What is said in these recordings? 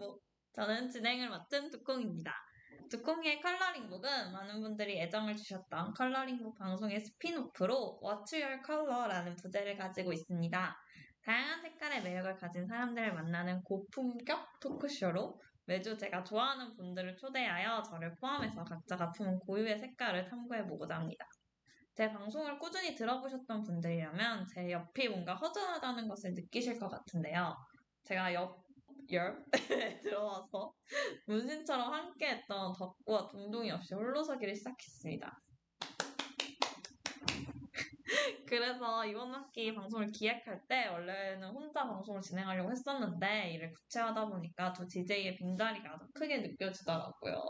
두콩이의 컬러링북. 저는 진행을 맡은 두콩입니다. 두콩이의 컬러링북은 많은 분들이 애정을 주셨던 컬러링북 방송의 스핀오프로 What's Your Color라는 부제를 가지고 있습니다. 다양한 색깔의 매력을 가진 사람들을 만나는 고품격 토크쇼로 매주 제가 좋아하는 분들을 초대하여 저를 포함해서 각자가 품은 고유의 색깔을 탐구해보고자 합니다. 제 방송을 꾸준히 들어보셨던 분들이라면 제 옆이 뭔가 허전하다는 것을 느끼실 것 같은데요. 제가 옆, 열에 들어와서 문신처럼 함께했던 덕구와 동동이 없이 홀로서기를 시작했습니다. 그래서 이번 학기 방송을 기획할 때 원래는 혼자 방송을 진행하려고 했었는데 일을 구체하다 보니까 두 DJ의 빈자리가 더 크게 느껴지더라고요.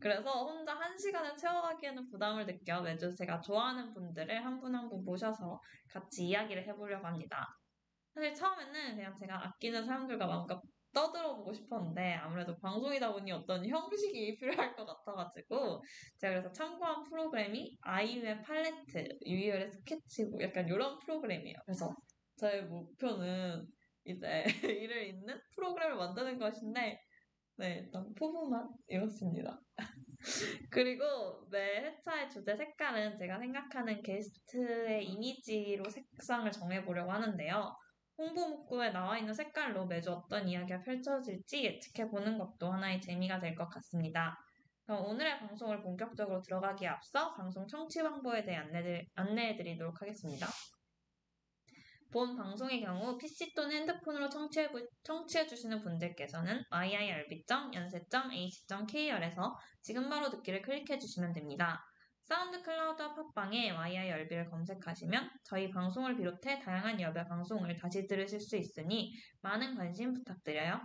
그래서 혼자 한 시간을 채워가기에는 부담을 느껴 매주 제가 좋아하는 분들을 한 분 한분 모셔서 같이 이야기를 해보려고 합니다. 사실 처음에는 그냥 제가 아끼는 사람들과 마음껏 떠들어보고 싶었는데 아무래도 방송이다 보니 어떤 형식이 필요할 것 같아가지고 제가 그래서 참고한 프로그램이 아이유의 팔레트, 유희열의 스케치북 약간 이런 프로그램이에요. 그래서 저의 목표는 이제 일을 잇는 프로그램을 만드는 것인데 네, 일단 포부만 이렇습니다. 그리고 매 회차의 주제 색깔은 제가 생각하는 게스트의 이미지로 색상을 정해보려고 하는데요. 홍보 문구에 나와 있는 색깔로 매주 어떤 이야기가 펼쳐질지 예측해 보는 것도 하나의 재미가 될 것 같습니다. 그럼 오늘의 방송을 본격적으로 들어가기에 앞서 방송 청취 방법에 대해 안내들, 안내해드리도록 하겠습니다. 본 방송의 경우 PC 또는 핸드폰으로 청취해, 청취해주시는 분들께서는 yirb.연세.ac.kr에서 지금 바로 듣기를 클릭해 주시면 됩니다. 사운드 클라우드와 팟빵에 YI 열비를 검색하시면 저희 방송을 비롯해 다양한 여배 방송을 다시 들으실 수 있으니 많은 관심 부탁드려요.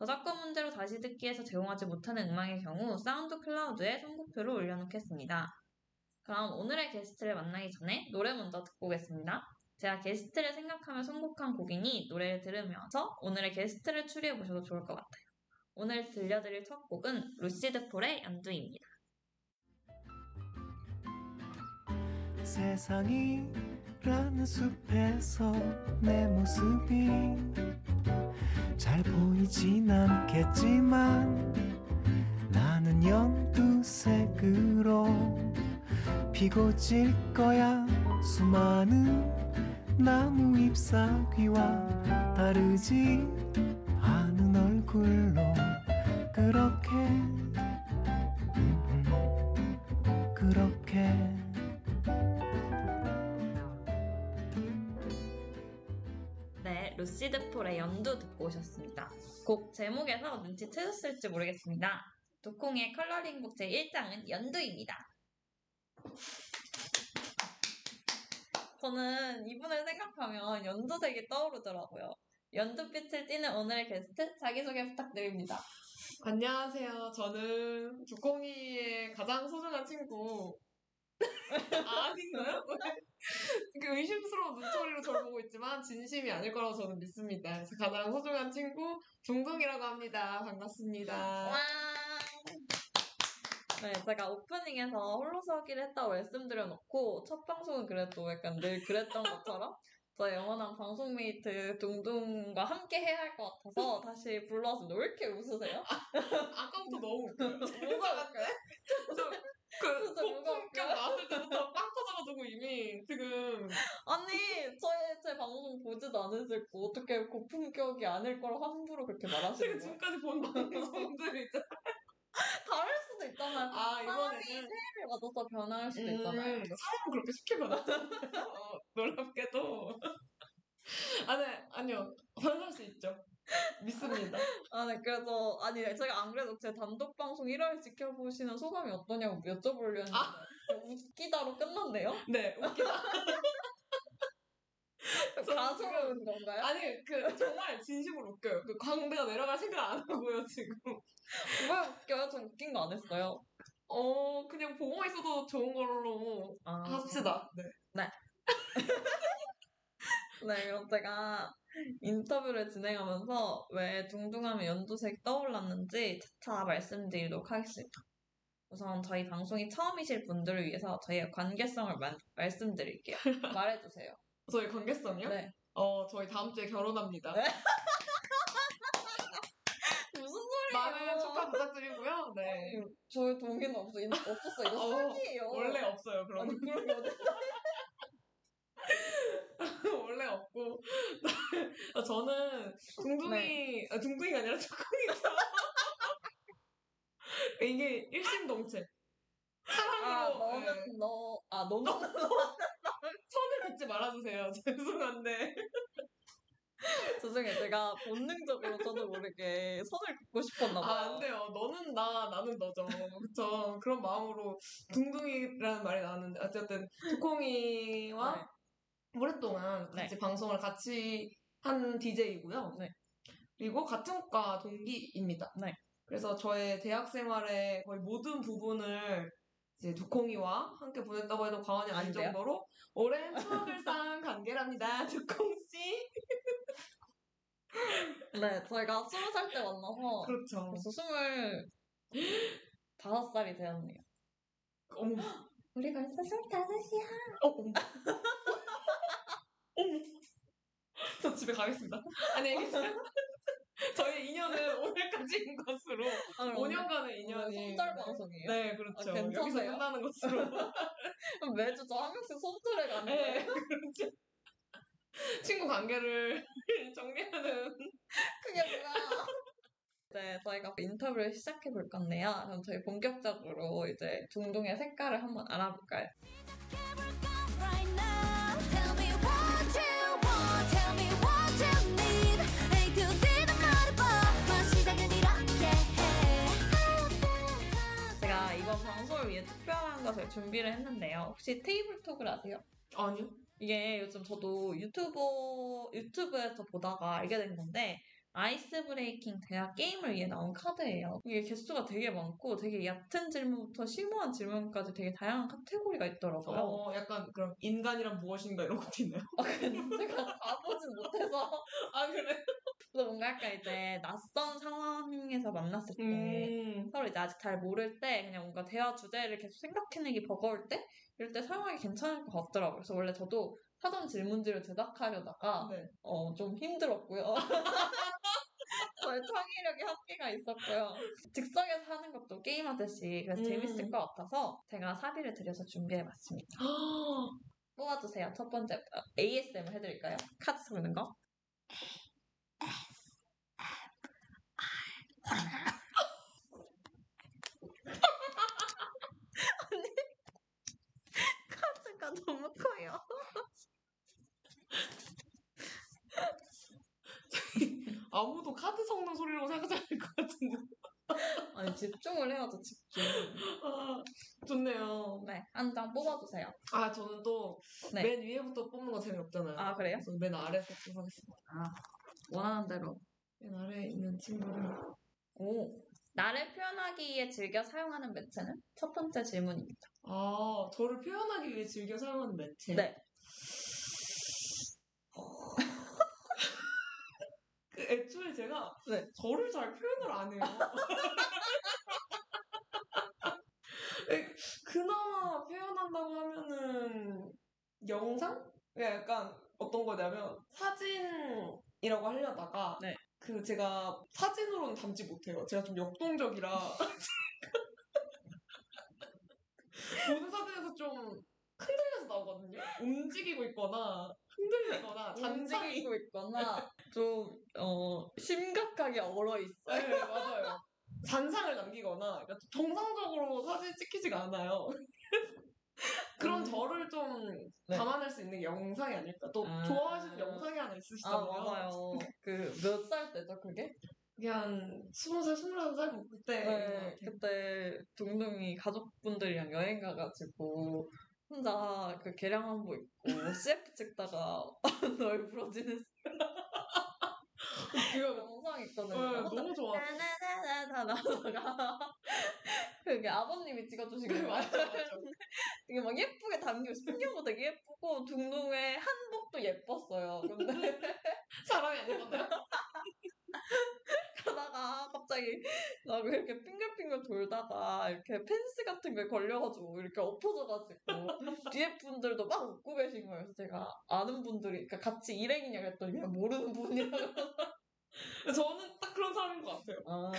저작권 문제로 다시 듣기에서 제공하지 못하는 음악의 경우 SoundCloud에 선곡표를 올려놓겠습니다. 그럼 오늘의 게스트를 만나기 전에 노래 먼저 듣고 오겠습니다. 제가 게스트를 생각하며 선곡한 곡이니 노래를 들으면서 오늘의 게스트를 추리해 보셔도 좋을 것 같아요. 오늘 들려드릴 첫 곡은 루시드 폴의 연두입니다. 세상이라는 숲에서 내 모습이 잘 보이진 않겠지만 나는 연두색으로 피고 질 거야. 수많은 나무 잎사귀와 다르지 않은 얼굴 곡 제목에서 눈치채셨을지 모르겠습니다. 두콩의 컬러링북 제1장은 연두입니다. 저는 이분을 생각하면 연두색이 떠오르더라고요. 연두빛을 띠는 오늘의 게스트 자기소개 부탁드립니다. 안녕하세요. 저는 두콩이의 가장 소중한 친구. 아, 아닌가요? 그 의심스러운 눈초리로 저를 보고 있지만 진심이 아닐 거라고 저는 믿습니다. 그래서 가장 소중한 친구 동동이라고 합니다. 반갑습니다. 와! 네, 제가 오프닝에서 홀로 서기를 했다고 말씀드려놓고 첫 방송은 그래도 약간 늘 그랬던 것처럼 저의 영원한 방송 mate 동동과 함께 해야 할 것 같아서 다시 불러왔습니다. 왜 이렇게 웃으세요? 아까부터 너무 웃겨요. 뭐가 웃겨요? 그 진짜 뭐가 고품격 웃겨요? 나왔을 때부터 빵 터져가지고 이미 지금 아니, 저의 제 방송 보지도 않으실 거 어떻게 고품격이 아닐 거라 함부로 그렇게 말하시는 거예요? 지금까지 본 방송들이 있잖아요. 다를 수도 있잖아요. 아 사람이 이번에는 새해를 맞아서 변할 수도 음, 있잖아요. 사람은 그렇게 쉽게 변하잖아요. 어, 놀랍게도. 아, 네, 아니요. 변할 수 있죠. 믿습니다. 아, 네, 그래서, 아니, 제가 안 그래도 제 단독 방송 1월 지켜보시는 소감이 어떠냐고 여쭤보려 했는데, 아. 웃기다로 끝났네요? 네, 웃기다. 저 가소로운 건가요? 아니, 그, 정말 진심으로 웃겨요. 그 광대가 내려갈 생각 안 하고요, 지금. 왜 웃겨요? 전 웃긴 거 안 했어요. 어, 그냥 보고 있어도 좋은 걸로 아, 합시다. 네. 네, 그럼 제가 인터뷰를 진행하면서 왜 둥둥하면 연두색 떠올랐는지 차차 말씀드리도록 하겠습니다. 우선 저희 방송이 처음이실 분들을 위해서 저희의 관계성을 마- 말씀드릴게요. 말해주세요. 저희 관계성이요? 네. 어, 저희 다음 주에 결혼합니다. 네? 많은 축하 부탁드리고요. 네. 저희 동의는 없어, 이- 없었어. 이거 어, 사기예요. 원래 없어요. 그럼 아니, 그런 게 원래 없고 아, 저는 둥둥이 아, 둥둥이가 아니라 쭈꾸미가 이게 일심동체 아, 사랑으로 네, 너는 너, 아, 너는 손 을 긋지 말아주세요. 죄송한데 죄송해요. 제가 본능적으로 저도 모르게 손을 긋고 싶었나 아, 봐요. 안 돼요. 너는 나, 나는 너죠. 그쵸. 그런 마음으로 둥둥이라는 말이 나왔는데, 어쨌든, 두콩이와 네. 오랫동안 같이 방송을 같이 한 DJ이고요. 네. 그리고 같은 과 동기입니다. 네. 그래서 저의 대학 생활의 거의 모든 부분을 이제 두콩이와 함께 보냈다고 해도 과언이 아닐 아닌데요? 정도로 오랜 추억을 쌓은 관계랍니다. 두콩 씨. 네, 저희가 스무 살 때 만나서 그렇죠. 벌써 스물 다섯 살이 되었네요. 어머. 우리 벌써 스물다섯이야. 어, 어머. 어머. 저 집에 가겠습니다. 안녕히 계세요. 저희 인연은 오늘까지인 것으로 5년간의 인연이 손절 방송이에요. 네 그렇죠 아, 괜찮아요? 여기서 끝나는 것으로 매주 저 한 명씩 손절해 가는 네 거예요. 그렇죠 친구 관계를 정리하는 그게 뭐야? 네, 저희가 인터뷰를 시작해 볼 건데요. 그럼 저희 본격적으로 이제 둥둥의 색깔을 한번 알아볼까요? 특별한 것을 준비를 했는데요. 혹시 Table Talk을 아세요? 아니요 이게 요즘 저도 유튜버, 유튜브에서 보다가 알게 된 건데, ice breaking 대화 게임을 위해 나온 카드예요. 이게 개수가 되게 많고, 되게 얕은 질문부터 심오한 질문까지 되게 다양한 카테고리가 있더라고요. 어 약간 그럼 인간이란 무엇인가 이런 것도 있나요? 아, 근데 제가 가보진 못해서. 아 그래? 그래서 뭔가 약간 이제 낯선 상황에서 만났을 때, 음 서로 이제 아직 잘 모를 때, 그냥 뭔가 대화 주제를 계속 생각해내기 버거울 때, 이럴 때 사용하기 괜찮을 것 같더라고요. 그래서 원래 저도 하던 질문지를 제작하려다가, 네. 어, 좀 힘들었고요. 저의 창의력이 한계가 있었고요. 즉석에서 하는 것도 게임 하듯이 그래서 음. 재밌을 것 같아서 제가 사비를 들여서 준비해봤습니다. 뽑아주세요. 첫 번째 어, ASMR 해드릴까요? 카드 소리는 거. 언니 카드가 너무 커요. 아무도 카드 섞는 소리라고 생각하지 않을 것 같은데 아니 집중을 해야죠 집중. 아, 좋네요 네, 한 장 뽑아주세요. 아 저는 또맨 네. 위에부터 뽑는 거 재미없잖아요 아 그래요? 그래서 맨 아래에서 뽑아겠습니다 원하는 대로. 맨 아래에 있는 친구를 오. 나를 표현하기 위해 즐겨 사용하는 매체는? 첫 번째 질문입니다. 아, 저를 표현하기 위해 즐겨 사용하는 매체. 네. 그 애초에 제가 네. 저를 잘 표현을 안 해요. 에, 그나마 표현한다고 하면은 영상? 그러니까 약간 어떤 거냐면 사진이라고 하려다가 네. 그 제가 사진으로는 담지 못해요. 제가 좀 역동적이라 보는 사진에서 좀 흔들려서 나오거든요. 움직이고 있거나 흔들리거나 잔상이 움직이고 있거나 좀 어, 심각하게 얼어 있어요. 네, 맞아요. 잔상을 남기거나 그러니까 정상적으로 사진 찍히지가 않아요. 그런 음. 저를 좀 네. 담아낼 수 있는 영상이 아닐까. 또 아. 좋아하시는 영상이 하나 아 있으시잖아요. 맞아요. 그 몇 살 때죠 그게? 그게 한 스무 살, 스물한 살뭐 그때. 네, 그때 둥둥이 가족분들이랑 여행 가가지고 혼자 그 개량한복 입고 CF 찍다가 널 부러지는 그거 영상 있거든요. 네, 너무 좋아. 나나나나나 나다가 그게 아버님이 찍어주신 네, 거예요. 맞아, 맞아. 이게 막 예쁘게 담겨 신경도 되게 예쁘고 둥둥의 한복도 예뻤어요. 근데 사람이 아니었나요? 가다가 갑자기 나왜 이렇게 빙글빙글 돌다가 이렇게 펜스 같은 거에 걸려가지고 이렇게 엎어져가지고 뒤에 분들도 막 웃고 계신 거예요. 그래서 제가 아는 분들이 그러니까 같이 일행이냐고 했더니 그냥 모르는 분이라고 저는 딱 그런 사람인 것 같아요. 아.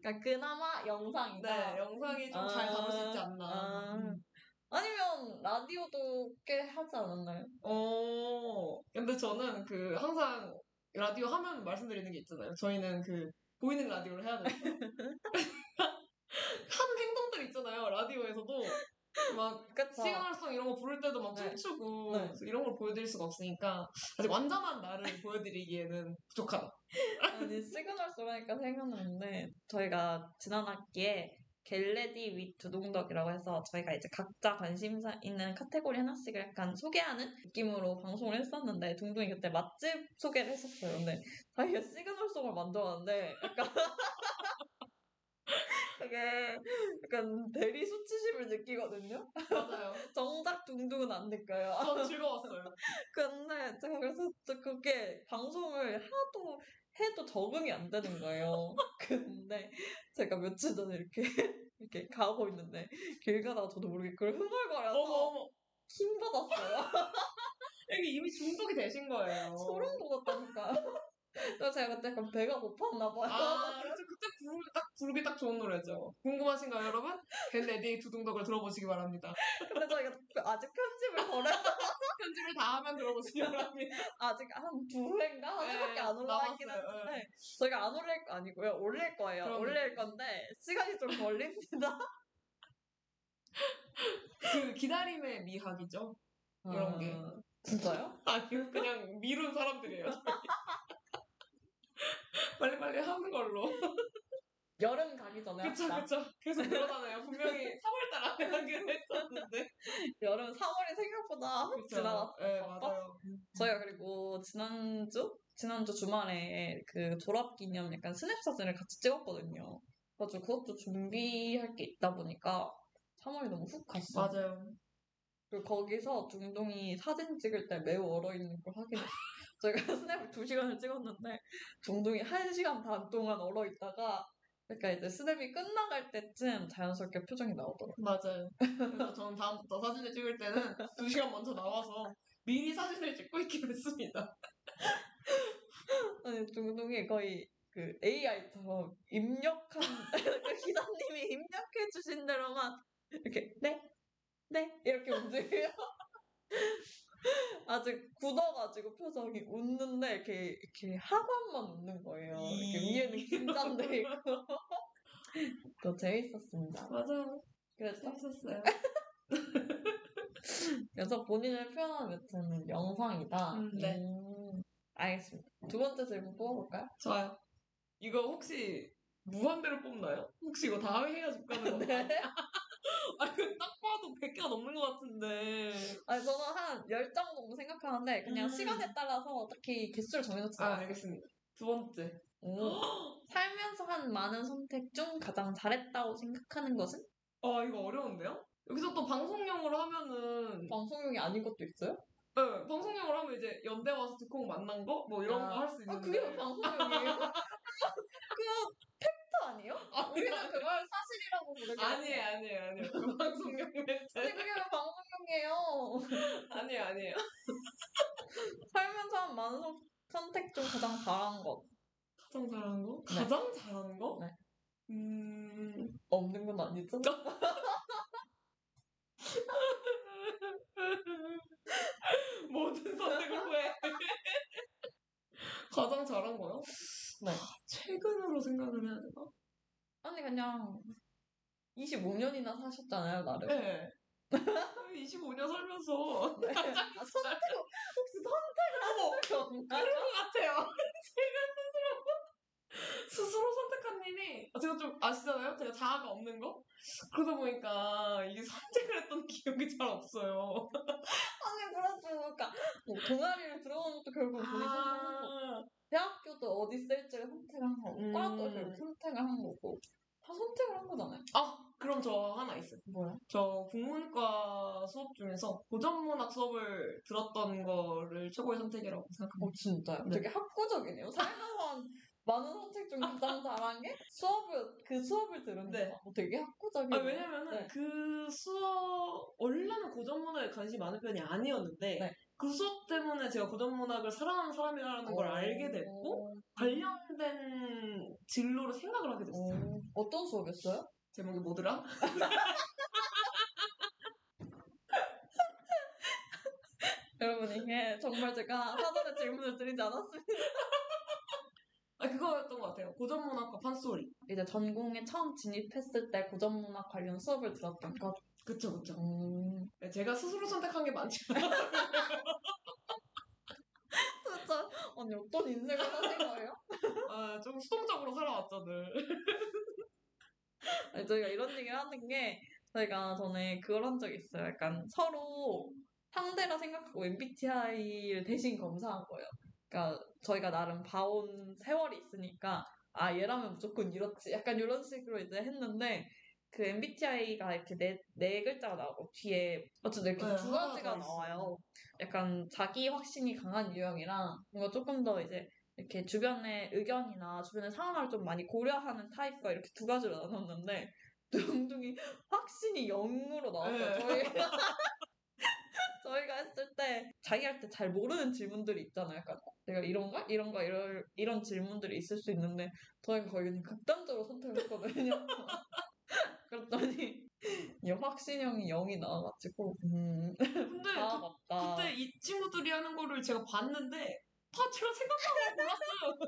그러니까 그나마 영상이다. 네, 영상이 좀잘 담을 수 있지 않나. 아. 음. 아니면 라디오도 꽤 하지 않았나요? 어, 근데 저는 그 항상 라디오 하면 말씀드리는 게 있잖아요. 저희는 그 보이는 라디오를 해야 돼요. 있잖아요. 라디오에서도 막 그쵸. 시그널송 이런 거 부를 때도 막 네. 춤추고 네. 이런 걸 보여드릴 수가 없으니까 아직 완전한 나를 보여드리기에는 부족하다. 아니 시그널송 하니까 생각나는데 저희가 지난 학기에 Get Ready With 두둥덕이라고 해서 저희가 이제 각자 관심사 있는 카테고리 하나씩을 약간 소개하는 느낌으로 방송을 했었는데 둥둥이 그때 맛집 소개를 했었어요. 근데 자기가 시그널송을 만들었는데 약간 되게 약간 대리 수치심을 느끼거든요. 맞아요. 정작 둥둥은 안 느껴요. 전 즐거웠어요. 근데 제가 그래서 또 그게 방송을 하도 해도 적응이 안 되는 거예요. 근데 제가 며칠 전에 이렇게 이렇게 가고 있는데 길 가다가 저도 모르게 그걸 어머 흥얼거려서 어머. 힘 받았어요. 이게 이미 중독이 되신 거예요. 소름 돋았다니까. 그래서 제가 그때 약간 배가 고팠나 봐요. 아, 그렇죠. 그때 부르기 딱, 부르기 딱 좋은 노래죠. 궁금하신가요, 여러분? Get Ready 두둥덕을 들어보시기 바랍니다. 근데 저희가 아직 편집을 덜 해서 편집을 다 하면 들어보시기 바랍니다. 아직 한 두 회인가 한 네, 회밖에 안 올라왔긴 남았어요. 했는데 저희가 안 올릴 거 아니고요. 올릴 거예요. 그럼요. 올릴 건데 시간이 좀 걸립니다. 그 기다림의 미학이죠. 이런 게. 아, 진짜요? 아니요, 그냥 미룬 사람들이에요. 빨리빨리 하는 걸로. 여름 가기 전에 그쵸, 합시다. 그쵸. 계속 늘어나네요. 분명히 3월달 안에 하기로 했었는데. 여름 3월이 생각보다 확 그쵸. 지나갔어. 네, 맞아요. 저희가 그리고 지난주? 지난주 주말에 그 졸업 기념 약간 스냅 사진을 같이 찍었거든요. 그래가지고 그것도 준비할 게 있다 보니까 3월이 너무 훅 갔어. 맞아요. 그리고 거기서 둥둥이 사진 찍을 때 매우 얼어있는 걸 확인했어요. 저희가 스냅을 2시간을 찍었는데 둥둥이 1시간 반 동안 얼어있다가 그러니까 이제 스냅이 끝나갈 때쯤 자연스럽게 표정이 나오더라고요. 맞아요. 그래서 저는 다음부터 사진을 찍을 때는 2시간 먼저 나와서 미리 사진을 찍고 있기로 했습니다. 아니 둥둥이 거의 그 AI처럼 입력한 그 기사님이 입력해 주신 대로만 이렇게 네? 네? 이렇게 움직여요. 아직 굳어가지고 표정이 웃는데 이렇게 이렇게 하관만 웃는 거예요. 이렇게 이- 위에는 긴장돼 있고. 또 재밌었습니다. 맞아요. 그래서 재밌었어요. 그래서 본인을 표현하는 매체는 영상이다. 음, 네. 음, 알겠습니다. 두 번째 질문 뽑아볼까요? 좋아요. 이거 혹시 무한대로 뽑나요? 혹시 이거 다 해야 집 가는 건가요? 네. 아, 이거 딱 봐도 100개가 넘는 것 같은데. 아니, 저는 한 10장 정도 생각하는데, 그냥 음. 시간에 따라서 딱히 개수를 정해놓지 아, 않아요. 알겠습니다. 두 번째. 오. 살면서 한 많은 선택 중 가장 잘했다고 생각하는 것은? 아, 이거 어려운데요? 여기서 또 방송용으로 하면은, 방송용이 아닌 것도 있어요? 네, 방송용으로 하면 이제 연대 와서 듣고 만난 거? 뭐 이런 거할 수 있는데. 아, 그게 왜 방송용이에요? 그거 팩트 아니에요? 아니, 우리는 그걸 사실이라고 부르게 아니에요, 아니에요, 아니에요. 그 방송용 근데. 그게 왜 방송용이에요? 아니에요, 아니에요. 살면서 한 많은 선- 선택 중 가장 잘한 것. 가장 잘하는 거? 네. 가장 잘하는 거? 네. 음, 없는 건 아니죠? 모든 선택을 후회. 가장 잘한 거요? 네. 최근으로 생각을 해야 되나? 아니, 그냥 25년이나 사셨잖아요, 나름. 네. 25년 살면서 네. 아, 선택, 혹시 선택을 없나요? 그런 것 같아요. 제가 스스로 스스로 선택한 일이 제가 좀 아시잖아요. 제가 자아가 없는 거. 그러다 보니까 이게 선택을 했던 기억이 잘 없어요. 아니, 그렇죠. 그러니까, 뭐, 동아리를 들어가는 것도 결국 본인 선택한 거고, 아, 대학교도 어디 쓸지를 선택한 거고, 음. 과도 결국 선택을 한 거고, 다 선택을 한 거잖아요. 아, 그럼 저 하나 있어요. 뭐야? 저 국문과 수업 중에서 고전문학 수업을 들었던 거를 최고의 선택이라고 생각합니다. 어, 진짜요? 네. 되게 학구적이네요. 살면서 한 많은 선택 중 가장 잘한 게 수업을, 그 수업을 들은 네. 거. 어, 되게 학구적이네요. 아, 왜냐면은 네. 그 수업, 원래는 고전 문화에 관심이 많은 편이 아니었는데, 네. 그 수업 때문에 제가 고전 문학을 사랑하는 사람이라는 걸 알게 됐고 관련된 진로를 생각을 하게 됐어요. 어, 어떤 수업이었어요? 제목이 뭐더라? 여러분 이게 정말 제가 사전에 질문을 드리지 않았습니다. 아 그거였던 것 같아요. 고전 문학과 판소리. 이제 전공에 처음 진입했을 때 고전문학 관련 수업을 들었던 거. 그쵸 그쵸. 음, 네, 제가 스스로 선택한 게 많지 않아요. 진짜 언니 어떤 인생을 사신 거예요? 아, 좀 수동적으로 살아왔죠 늘. 아니, 저희가 이런 얘기를 하는 게 저희가 전에 그걸 한 적이 있어요. 약간 서로 상대라 생각하고 MBTI를 대신 검사한 거예요. 그러니까 저희가 나름 봐온 세월이 있으니까 아 얘라면 무조건 이렇지. 약간 이런 식으로 이제 했는데 그 MBTI가 이렇게 네, 네 글자가 나오고 뒤에 어쨌든 이렇게 네, 두 가지가. 나와요. 약간 자기 확신이 강한 유형이랑 뭔가 조금 더 이제 이렇게 주변의 의견이나 주변의 상황을 좀 많이 고려하는 타입과 이렇게 두 가지로 나눴는데 둥둥이 확신이 0으로 나왔어요. 네. 저희가 저희가 했을 때 자기 할 때 잘 모르는 질문들이 있잖아요. 약간 내가 이런가 이런가 이런 이런 질문들이 있을 수 있는데 저희가 거의 그냥 극단적으로 선택했거든요. 그랬더니 이 확신형이 0이 나와가지고 음, 근데 다 그, 맞다. 그때 이 친구들이 하는 거를 제가 봤는데 다 제가 생각하고 몰랐어요.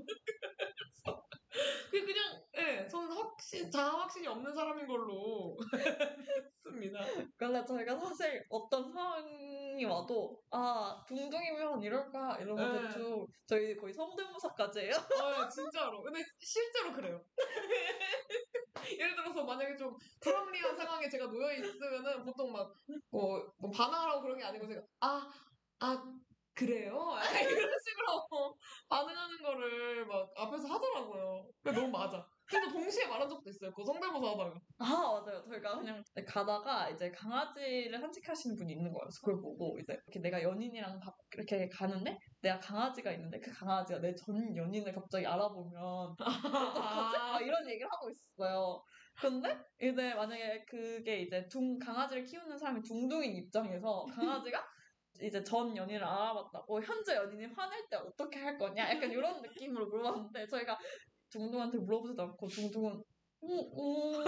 그게 그냥 예, 저는 확신 자아 확신이 없는 사람인 걸로 했습니다. 근데 저희가 사실 어떤 상황이 와도 아 둥둥이면 이럴까 이러면 네. 대충 저희 거의 성대모사까지 해요. 아 진짜로. 근데 실제로 그래요. 예를 들어서 만약에 좀 불합리한 상황에 제가 놓여 있으면은 보통 막뭐 뭐 반항을 하고 그런 게 아니고 제가 아아 그래요? 약간 이런 식으로 반응하는 거를 막 앞에서 하더라고요. 그게 너무 맞아. 그래서 동시에 말한 적도 있어요. 그 성대모사 하다가. 아 맞아요. 저희가 그냥 가다가 이제 강아지를 산책하시는 분이 있는 거예요. 그래서 그걸 보고 이제 이렇게 내가 연인이랑 밥 이렇게 가는데 내가 강아지가 있는데 그 강아지가 내 전 연인을 갑자기 알아보면 어떡하지? 막 이런 얘기를 하고 있어요. 근데 이제 만약에 그게 이제 둥 강아지를 키우는 사람이 둥둥인 입장에서 강아지가 이제 전 연인을 알아봤다고 현재 연인이 화낼 때 어떻게 할 거냐? 약간 이런 느낌으로 물어봤는데 저희가 둥둥한테 물어보지도 않고 둥둥은 오, 오.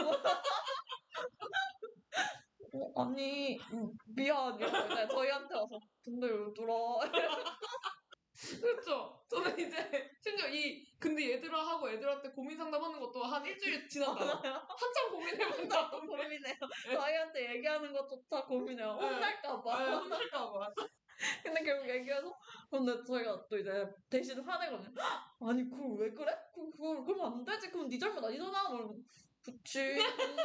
어, 아니 음, 미안 이러고 저희한테 와서 왜 울어 그렇죠. 저는 이제 심지어 이 근데 얘들아 하고 애들한테 고민 상담하는 것도 한 일주일 지났다가 한참 고민해본다고 고민해요 저희한테 얘기하는 것조차 고민해요 네. 혼날까봐 아, 혼날까봐. 근데 결국 얘기해서 근데 저희가 또 이제 대신 화내거든요. 아니 그걸 왜 그래? 그 그걸 그러면 안 되지. 그럼 네 잘못 아니잖아. 그러면 그치. 근데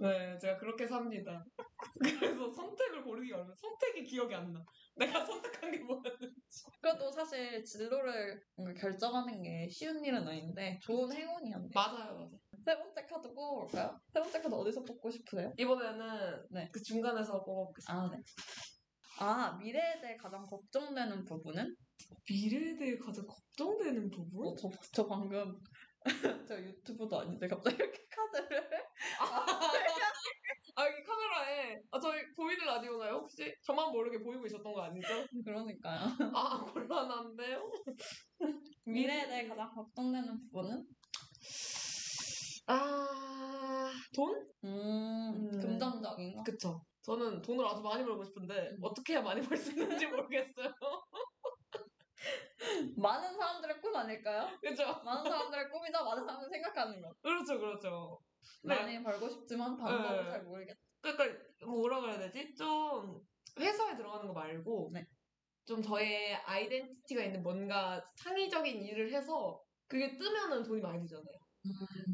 네, 제가 그렇게 삽니다. 그래서 선택을 고르기가 어려워요. 선택이 기억이 안 나. 내가 선택한 게 뭐였는지. 그래도 사실 진로를 뭔가 결정하는 게 쉬운 일은 아닌데 좋은 행운이었네요. 맞아요, 맞아요. 세 번째 카드 뽑아볼까요? 세 번째 카드 어디서 뽑고 싶으세요? 이번에는 네. 그 중간에서 뽑아보겠습니다. 아 네. 아 미래에 대해 가장 걱정되는 부분은? 미래에 대해 가장 걱정되는 부분? 어, 저, 저 방금 저 유튜브도 아닌데 갑자기 이렇게 카드를 아, 여기 카메라에, 아, 저희 보이는 라디오나요? 혹시? 저만 모르게 보이고 있었던 거 아니죠? 그러니까요. 아, 곤란한데요? 미래에 대해 가장 걱정되는 부분은? 아, 돈? 음, 음. 금전적인 거. 그쵸. 저는 돈을 아주 많이 벌고 싶은데, 어떻게 해야 많이 벌 수 있는지 모르겠어요. 많은 사람들의 꿈 아닐까요? 그죠? 많은 사람들의 꿈이다. 많은 사람들이 생각하는 거. 그렇죠, 그렇죠. 네. 많이 벌고 싶지만 방법을 네. 잘 모르겠다. 그러니까 뭐라 그래야 되지? 좀 회사에 들어가는 거 말고 네. 좀 저의 아이덴티티가 있는 뭔가 창의적인 일을 해서 그게 뜨면은 돈이 많이 들잖아요.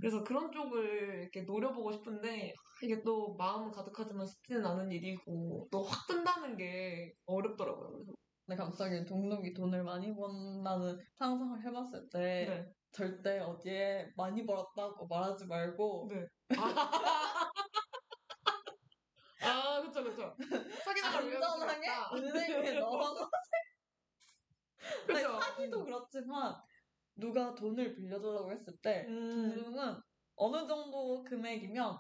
그래서 그런 쪽을 이렇게 노려보고 싶은데 이게 또 마음은 가득하지만 쉽지는 않은 일이고 또 확 뜬다는 게 어렵더라고요. 그래서 근데 갑자기 동록이 돈을 많이 번다는 상상을 해봤을 때 네. 절대 어디에 많이 벌었다고 말하지 말고 네. 아, 아 그쵸 그쵸. 위험이 안전하게. 은행에 넣어서 아니, 그쵸. 사기도 그렇지만 누가 돈을 빌려주라고 했을 때 음. 동록은 어느 정도 금액이면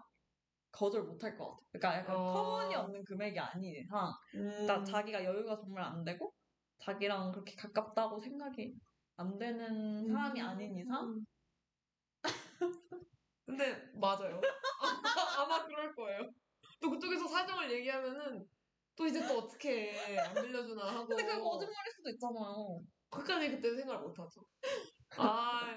거절 못할 것 같아. 그러니까 약간 어. 터무니없는 금액이 아닌 이상, 그러니까 음. 자기가 여유가 정말 안 되고 자기랑 그렇게 가깝다고 생각이 안 되는 사람이 음. 아닌 이상 근데 맞아요. 아마 그럴 거예요. 또 그쪽에서 사정을 얘기하면은 또 이제 또 어떻게 안 빌려주나 하고. 근데 그게 거짓말일 수도 있잖아요. 끝까지 그때 생각을 못 하죠. 아,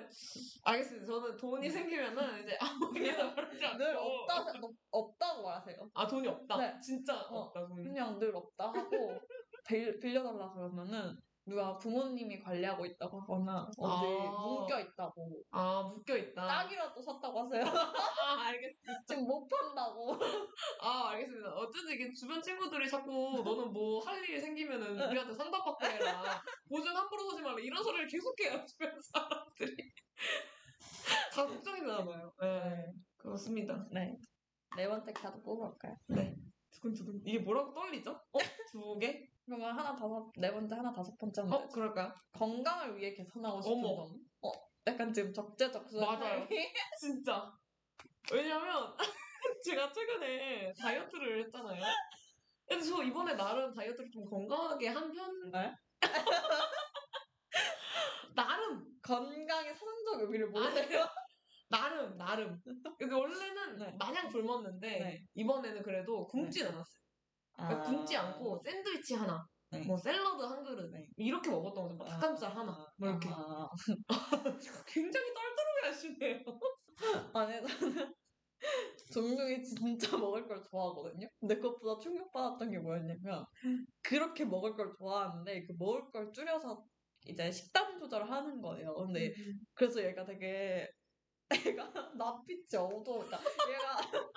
알겠습니다. 저는 돈이 생기면은 이제 아무 얘기나 그러지 않고. 늘 없다 없- 없다고 말하세요. 아, 돈이 없다. 네. 진짜 어, 없다, 돈이. 그냥 늘 없다 하고 빌, 빌려달라 그러면은 누가 부모님이 관리하고 있다고 하거나 어디 아. 묶여 있다고 아, 묶여 있다. 딱이라도 샀다고 하세요. 아, 알겠습니다. 지금 못 판다고. 아, 알겠습니다. 어쨌든 이게 주변 친구들이 자꾸 너는 뭐 할일 생기면은 우리한테 상담받고 해라. 보증 함부로 서지 말라. 이런 소리를 계속해요, 주변 사람들이. 다 걱정이 되나 봐요. 네. 그렇습니다. 네. 네 번째 카드 뽑아볼까요? 두근두근. 이게 뭐라고 떨리죠? 어? 두 개? 그러면 하나 다섯 네 번째 하나 다섯 번째는 어, 그럴까요? 건강을 위해 개선하고 싶은 어머. 점. 어, 약간 지금 적재적소에 맞아요. 진짜. 왜냐면 제가 최근에 다이어트를 했잖아요. 근데 저 이번에 나름 다이어트를 좀 건강하게 한 편. 네? 나름 건강의 사전적 의미를 모르세요? 나름 나름. 근데 원래는 네. 마냥 굶었는데 네. 이번에는 그래도 굶진 않았어요. 그러니까 굶지 않고 샌드위치 하나, 아. 네. 뭐 샐러드 한 그릇 네. 이렇게 먹었던 거죠. 뭐 닭가슴살 하나, 뭐 이렇게. 아, 굉장히 떨떠름해 하시네요. 아니 저는 종종이 진짜 먹을 걸 좋아하거든요. 근데 그것보다 충격받았던 게 뭐였냐면 그렇게 먹을 걸 좋아하는데 그 먹을 걸 줄여서 이제 식단 조절을 하는 거예요. 근데 그래서 얘가 되게 애가 낯빛이 어두워. 그러니까 얘가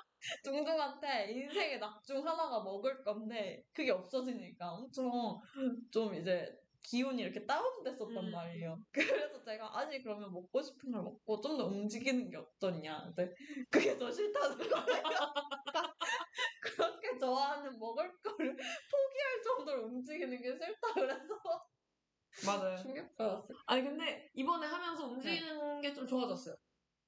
둥둥한테 인생의 낙 중 하나가 먹을 건데 그게 없어지니까 엄청 좀 이제 기운이 이렇게 다운됐었단 음. 말이에요. 그래서 제가 아니 그러면 먹고 싶은 걸 먹고 좀 더 움직이는 게 어떠냐. 근데 그게 더 싫다는 거예요. 그렇게 좋아하는 먹을 거를 포기할 정도로 움직이는 게 싫다 그래서 맞아요. 충격받았어요. 아니 근데 이번에 하면서 움직이는 게좀 좋아졌어요.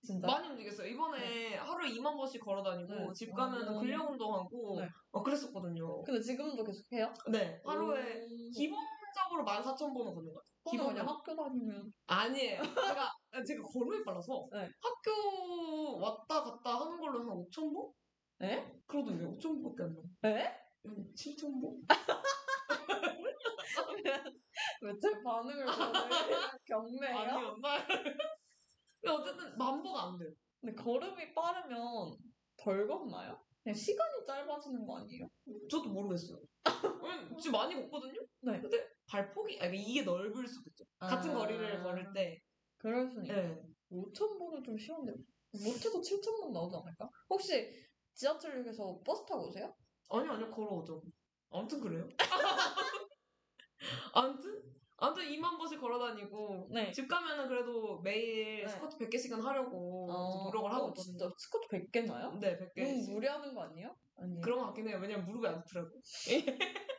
진짜. 많이 움직였어요. 이번에 하루에 2만 번씩 걸어 다니고 네. 집 가면 어. 근력 운동하고 네. 어, 그랬었거든요. 근데 지금도 계속 해요? 네, 하루에 오. 기본적으로 14,000번은 걷는 것 같아요. 기본이 기본이요? 학교 다니면 아니에요. 제가 제가 걸음이 빨라서 네. 학교 왔다 갔다 하는 걸로 한 5,000보? 에? 그러던데요. 5,000보밖에 안 나. 에? 한 7,000보? 왜제 반응을 보는 경매예요? 아니었나? 근데 어쨌든 만보가 안 돼요. 근데 걸음이 빠르면 덜 걷나요? 그냥 시간이 짧아지는 거 아니에요? 저도 모르겠어요. 왜냐면 지금 많이 걷거든요? 네. 근데 발폭이, 아니, 이게 넓을 수도 있죠. 같은 아. 거리를 걸을 때. 그럴 수는 있어요. 네. 5천 번은 좀 쉬운데 못해도 7천 번 나오지 않을까? 혹시 지하철역에서 버스 타고 오세요? 아니, 아니요, 걸어오죠. 아무튼 그래요. 아무튼? 아무튼 2만 번씩 걸어다니고. 네. 집 가면은 그래도 매일 네. 스쿼트 100개씩은 하려고 어, 노력을 하고 어, 있거든요. 진짜 스쿼트 100개 나요? 네, 100개. 너무 무리하는 거 아니에요? 아니에요. 그런 것 같긴 해요. 왜냐면 무릎이 안 좋더라고.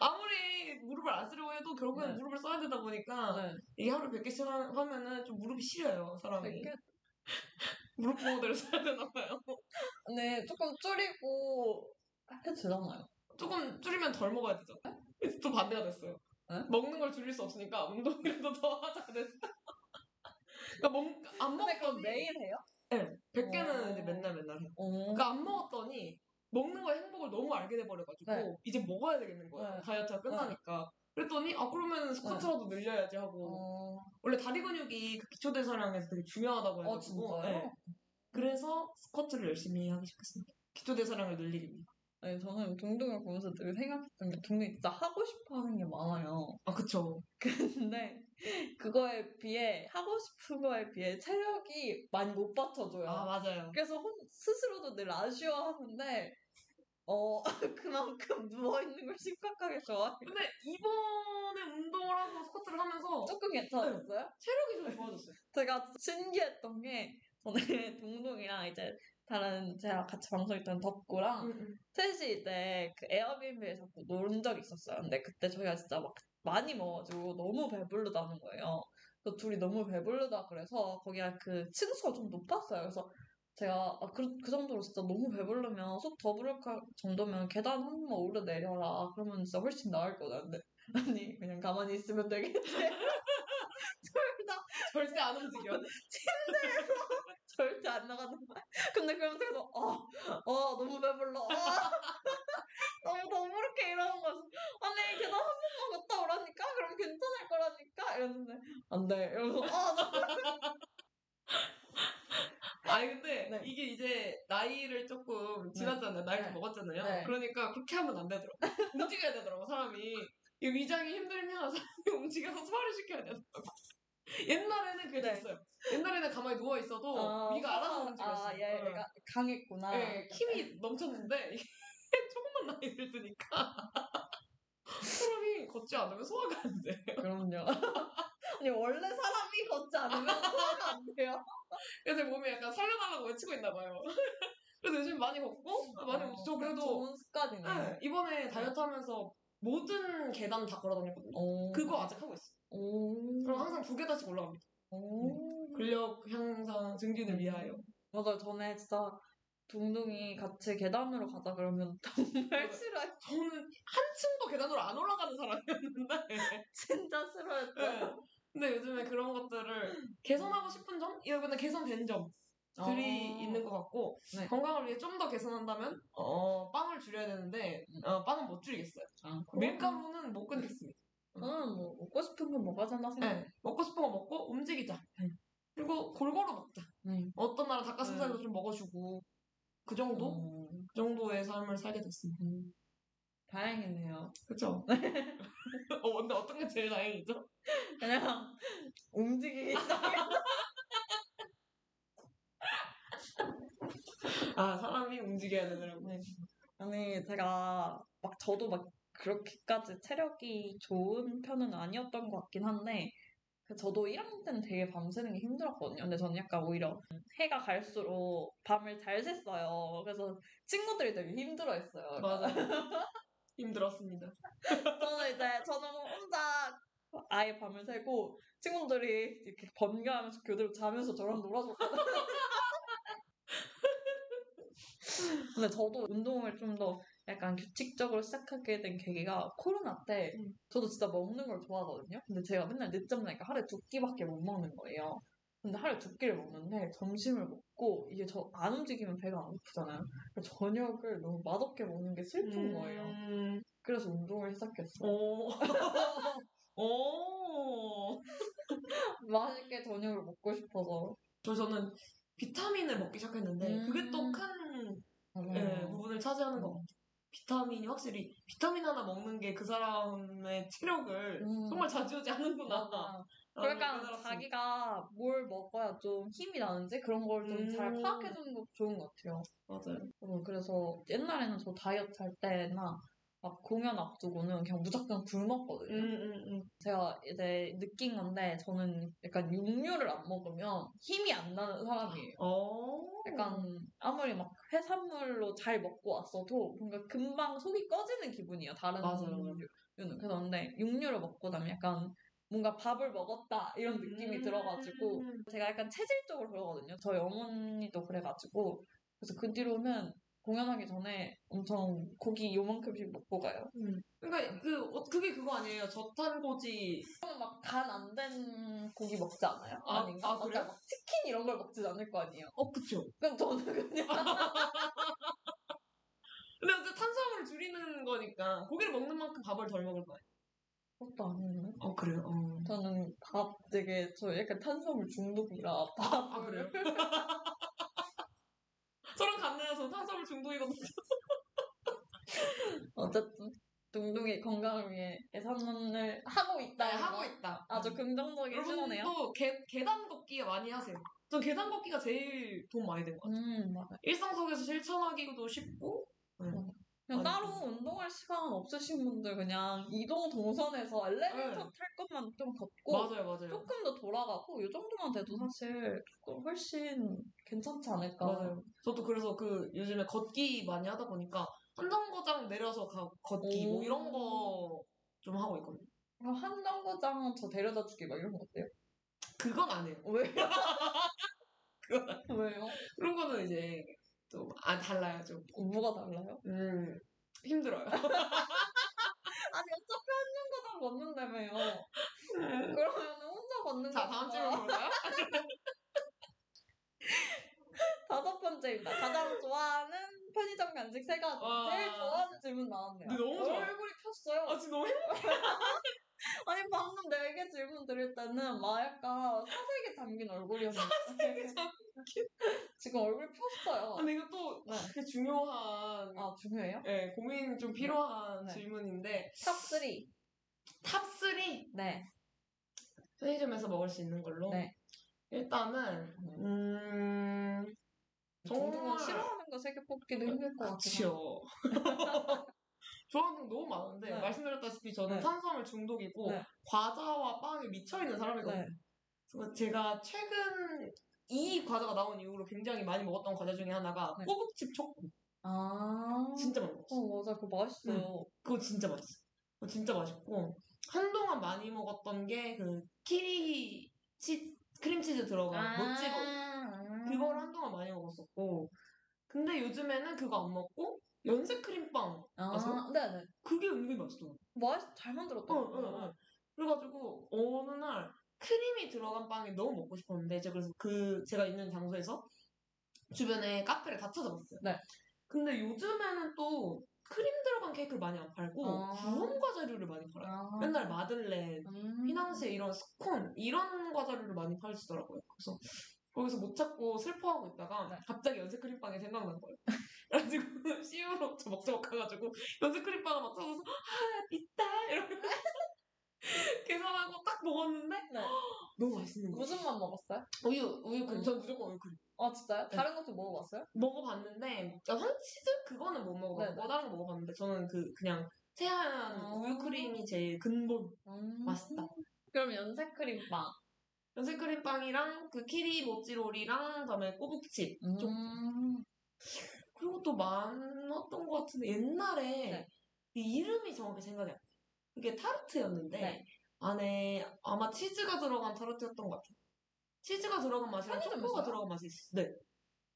아무리 무릎을 안 쓰려고 해도 결국엔 네. 무릎을 써야 되다 보니까 네. 이게 하루에 100개씩 하- 하면은 좀 무릎이 시려요, 사람이. 100개? 무릎 보호대를 써야 되나 봐요. 네, 조금 줄이고 해도 되잖아요. 조금 줄이면 덜 먹어야 되죠. 그래서 또 반대가 됐어요. 네? 먹는 걸 줄일 수 없으니까 운동이라도 더 하자 됐어. 그러니까 먹, 안 먹었더니 매일 해요? 네, 100개는 어. 이제 맨날 맨날 해요. 어. 그러니까 안 먹었더니 먹는 거의 행복을 너무 알게 돼버려가지고 네. 이제 먹어야 되겠는 거예요. 네. 다이어트가 끝나니까. 그랬더니 아 그러면 스쿼트라도 늘려야지 하고 어, 원래 다리 근육이 그 기초 대사량에서 되게 중요하다고 어, 해가지고 진짜요? 네. 그래서 스쿼트를 열심히 하기 시작했습니다. 기초 대사량을 늘리기 위해. 아니, 저는 동동을 보면서 늘 생각했던 게 동동이 진짜 하고 싶어 하는 게 많아요. 아 그쵸. 근데 그거에 비해 하고 싶은 거에 비해 체력이 많이 못 받쳐줘요. 아 맞아요. 그래서 혼- 스스로도 늘 아쉬워하는데 어 그만큼 누워 있는 걸 심각하게 좋아해. 근데 이번에 운동을 하고 스쿼트를 하면서 조금 괜찮았어요? 체력이 좀 좋아졌어요. 제가 신기했던 게 저는 동동이랑 이제 다른 제가 같이 방송했던 덕구랑 셋이 이제 그 에어비앤비에서 놀은 적이 있었어요. 근데 그때 저희가 진짜 막 많이 먹어가지고 너무 배부르다는 거예요. 그래서 둘이 너무 배부르다 그래서 거기가 그 층수가 좀 높았어요. 그래서 제가 아, 그, 그 정도로 진짜 너무 배부르면 속 더 부를 까- 정도면 계단 한 번만 오르 내려라. 그러면 진짜 훨씬 나을 거다. 근데 아니 그냥 가만히 있으면 되겠지. 절대 안 움직여. 절대 안 나가는 거야. 근데 그러면서 계속 아, 아 너무 배불러. 아, 너무 더부룩해 이러는 거지. 아니 계단 한 번만 갔다 오라니까? 그럼 괜찮을 거라니까? 이랬는데 안 돼. 이러면서 아 나- 아니 근데 네. 이게 이제 나이를 조금 지났잖아요. 나이 좀 네. 먹었잖아요. 네. 그러니까 그렇게 하면 안 되더라고. 움직여야 되더라고 사람이. 이 위장이 힘들면 사람이 움직여서 소화를 시켜야 되더라고. 옛날에는 그게 네. 됐어요. 옛날에는 가만히 누워 있어도 아, 위가 알아서 아, 움직였어요. 아, 얘, 응. 얘가 강했구나. 네, 힘이 넘쳤는데 조금만 나이를 드니까 사람이 걷지 않으면 소화가 안 돼. 그럼요. 아니 원래 사람이 걷지 않으면 소화가 안 돼요. 그래서 제 몸이 약간 살려달라고 외치고 있나 봐요. 그래서 요즘 많이 걷고 많이 어, 움직여 그래도 좋은 습관이네. 네, 이번에 다이어트 하면서 모든 계단 다 걸어 다녔거든요. 오. 그거 아직 하고 있어. 오. 그럼 항상 두 계단씩 올라갑니다. 오. 근력 향상 증진을 위하여. 맞아요. 전에 진짜 동동이 같이 계단으로 가자 그러면 정말 싫어했. 저는 한층도 계단으로 안 올라가는 사람이었는데. 진짜 싫어했어. 네. 근데 요즘에 그런 것들을 개선하고 싶은 점? 이번에 개선된 점 들이 어. 있는 것 같고 네. 건강을 위해 좀 더 개선한다면 어, 빵을 줄여야 되는데 어, 빵은 못 줄이겠어요. 아, 밀가루는 못 끊겠습니다. 저는 뭐 먹고 싶은 거 먹어야잖아 생각. 네. 먹고 싶은 거 먹고 움직이자. 네. 그리고 골고루 먹자. 네. 어떤 날은 닭가슴살도 네. 좀 먹어주고 그 정도? 어, 그 정도의 삶을 살게 됐습니다. 음. 다행이네요. 그쵸? 어, 근데 어떤 게 제일 다행이죠? 그냥 움직이기 시작해. 아, 사람이 움직여야 되더라고. 네. 아니 제가 막 저도 막 그렇게까지 체력이 좋은 편은 아니었던 것 같긴 한데 그 저도 1학년 때는 되게 밤새는 게 힘들었거든요. 근데 저는 약간 오히려 해가 갈수록 밤을 잘 샜어요. 그래서 친구들이 되게 힘들어했어요. 맞아. 힘들었습니다. 저는 이제 저는 혼자 아예 밤을 새고 친구들이 이렇게 번갈아가면서 교대로 자면서 저랑 놀아줬거든요. 근데 저도 운동을 좀 더 약간 규칙적으로 시작하게 된 계기가 코로나 때 음. 저도 진짜 먹는 걸 좋아하거든요. 근데 제가 맨날 늦잠 자니까 하루에 두 끼밖에 못 먹는 거예요. 근데 하루에 두 끼를 먹는데 점심을 먹고 이게 저 안 움직이면 배가 안 고프잖아요. 그래서 저녁을 너무 맛없게 먹는 게 슬픈 거예요. 음, 그래서 운동을 시작했어요. 오. 오. 맛있게 저녁을 먹고 싶어서. 저 저는 비타민을 먹기 시작했는데 음. 그게 또 큰 예, 부분을 차지하는 것 같아요. 비타민이 확실히 비타민 하나 먹는 게 그 사람의 체력을 음. 정말. 라는 걸 그러니까. 자기가 뭘 먹어야 좀 힘이 나는지 그런 걸 좀잘 음. 파악해주는 것도 좋은 것 같아요. 맞아요. 어, 그래서 옛날에는 저 다이어트 할 때나 막 공연 앞두고는 그냥 무조건 굶었거든요. 음, 음, 음. 제가 이제 느낀 건데 저는 약간 육류를 안 먹으면 힘이 안 나는 사람이에요. 어. 약간 아무리 막 해산물로 잘 먹고 왔어도 뭔가 금방 속이 꺼지는 기분이에요. 다른. 육류는. 그래서 근데 육류를 먹고 나면 약간 뭔가 밥을 먹었다 이런 느낌이 음. 들어가지고 제가 약간 체질적으로 그러거든요. 저희 어머니도 그래가지고 그래서 그 뒤로는 공연하기 전에 엄청 고기 요만큼씩 먹고 가요. 그러니까 그 어, 그게 그거 아니에요. 저탄고지 막 간 안 된 고기 먹지 않아요? 아, 아닌가? 아, 그래요? 막 치킨 이런 걸 먹지 않을 거 아니에요? 어 그쵸. 그럼 저는 그냥 근데 어쨌든 탄수화물을 줄이는 거니까 고기를 먹는 만큼 밥을 덜 먹을 거예요. 그것도 아니에요. 어 그래요. 어. 저는 밥 되게 저 약간 탄수화물 중독이라 밥 아 그래요? 저랑 같네요. 저 탄수화물 중독이거든요. 어쨌든 동동이 건강을 위해 예산을 하고 있다. 네, 하고 있다. 아주 긍정적인 신호네요. 여러분도 계, 계단 걷기 많이 하세요. 전 계단 걷기가 제일 도움 많이 된 것 같아요. 음 맞아. 일상 속에서 실천하기도 쉽고 그냥. 따로 운동할 시간 없으신 분들 그냥 이동 동선에서 엘리베이터 네. 탈 것만 좀 걷고 맞아요, 맞아요. 조금 더 돌아가고 이 정도만 돼도 사실 조금 훨씬 괜찮지 않을까. 맞아요. 저도 그래서 그 요즘에 걷기 많이 하다 보니까 한정거장 내려서 가, 걷기 뭐 오. 이런 거 좀 하고 있거든요. 그럼 한 정거장 저 데려다 주기 막 이런 거 어때요? 그건 안 해요. 왜? 왜요? 그런 거는 이제 좀 아 달라요 좀. 뭐가 달라요? 음 힘들어요. 아니 어차피 한 년가당 걷는다며요. 그러면 혼자 걷는 자거 다음 질문 볼까요? 다섯 번째입니다. 가장 좋아하는 편의점 간식 세 가지. 와. 제일 좋아하는 질문 나왔네요. 근데 너무 좋아. 얼굴이 폈어요. 아 지금 너무 행복해. 아니 방금 네개 질문 드릴 때는 마약과 사색에 담긴 얼굴이었는데 지금 얼굴 폈어요. 근데 이거 또 네. 되게 중요한 아 중요해요? 네, 고민 좀 필요한 네. 질문인데 top 3. top 3 네. 편의점에서 먹을 수 있는 걸로 네. 일단은 음 정말 싫어하는 거 세 개 뽑기도 힘들 것. 그치요. 좋아하는 거 너무 많은데 네. 말씀드렸다시피 저는 네. 탄수화물 중독이고 네. 과자와 빵에 미쳐 있는 사람이거든요. 네. 제가 최근 이 과자가 나온 이후로 굉장히 많이 먹었던 과자 중에 하나가 네. 꼬북칩 초코. 아. 진짜 많이 먹었어. 어 맞아 그거 맛있어요. 그거 진짜 맛있어. 그거 진짜 맛있고 한동안 많이 먹었던 게 그 키리 치 크림치즈 들어간 아. 그걸 한동안 많이 먹었었고 근데 요즘에는 그거 안 먹고 연색 크림빵 아, 아세요? 네네. 그게 은근히 맛있더라고. 맛있 잘 만들었다. 어, 어, 어. 그래가지고 어느 날 크림이 들어간 빵이 너무 먹고 싶었는데 제가 그래서 그 제가 있는 장소에서 주변에 카페를 다 찾아봤어요. 네. 근데 요즘에는 또 크림 들어간 케이크를 많이 안 팔고 아. 구운 과자류를 많이 팔아요. 아. 맨날 마들렌, 음. 피낭시에 이런 스콘 이런 과자류를 많이 팔시더라고요. 그래서 거기서 못 찾고 슬퍼하고 있다가 네. 갑자기 연색 크림빵이 생각난 거예요. 그래가지고 CU로 저 먹자먹 가가지고 연세 크림빵을 막 찾아서 아 있다 이러면서 계산하고 딱 먹었는데 네. 너무 맛있는 거예요. 무슨 맛 먹었어요? 우유 우유 크림. 음. 전 무조건 우유 크림. 아 진짜요? 네. 다른 것도 먹어봤어요? 먹어봤는데 아, 황치즈 그거는 못 먹어봤고 네. 다른 거 먹어봤는데 저는 그 그냥 새하얀 아. 우유 크림이 제일 근본 음. 맛있다. 그럼 연세 크림빵. 연세 크림빵이랑 그 키리 모찌롤이랑 그다음에 꼬북칩 좀 음. 그리고 또 많았던 것 같은데 옛날에 네. 그 이름이 정확히 생각이 안 나. 그게 타르트였는데 네. 안에 아마 치즈가 들어간 타르트였던 것 같아요. 치즈가 들어간 맛이랑 편의점에서요? 초코가 들어간 맛이 있어. 네.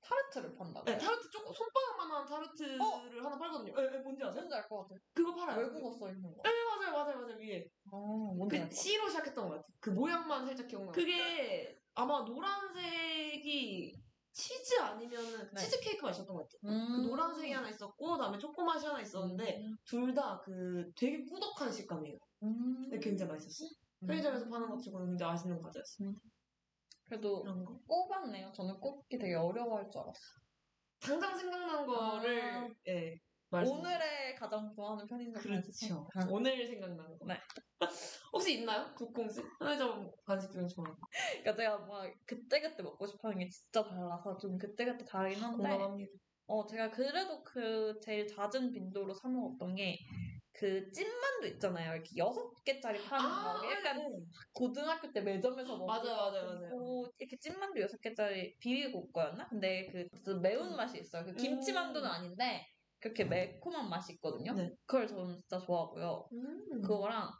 타르트를 판다고. 네, 타르트 조금 손바닥만한 타르트를 어? 하나 팔거든요. 네, 네, 뭔지 아세요? 뭔지 알 것 같아요. 그거 팔아요. 외국어 써 있는 거. 네, 맞아요, 맞아요, 맞아요, 위에. 아, 뭔지 알그것 C로 시작했던 것 같아요. 그 모양만 살짝 기억나. 그게 아마 노란색이 치즈 아니면은 네. 치즈 케이크 맛이었던 것 같아요. 같아요. 그 노란색이 하나 있었고, 그다음에 초코 맛이 하나 있었는데 둘다 그 되게 꾸덕한 식감이에요. 음. 근데 굉장히 맛있었어요. 음. 편의점에서 파는 것 치고는 굉장히 맛있는 과자였어요. 그래도 그런 거. 꼽았네요. 저는 꼽기 되게 어려워할 줄 알았어요. 당장 생각난 거를 아. 예 말씀. 오늘의 가장 좋아하는 편의점 그렇죠. 간식. 오늘 생각나는 거. 네. 혹시 있나요? 국공씨 편의점 간식 중에 좋아하는 거. 그러니까 제가 막 그때그때 먹고 싶어하는 게 진짜 달라서 좀 그때그때 다르긴 한데 공감합니다. 어 제가 그래도 그 제일 잦은 빈도로 사 먹었던 게 그 찐만두 있잖아요. 이렇게 여섯 개짜리 파는 아, 거. 약간 네. 고등학교 때 매점에서 먹는 맞아요, 맞아요, 거. 맞아요. 고 이렇게 찐만두 여섯 개짜리 비비고 거였나? 근데 그, 그 매운 맛이 있어요. 그 김치만두는 아닌데 그렇게 매콤한 맛이 있거든요. 네. 그걸 저는 진짜 좋아하고요. 음. 그거랑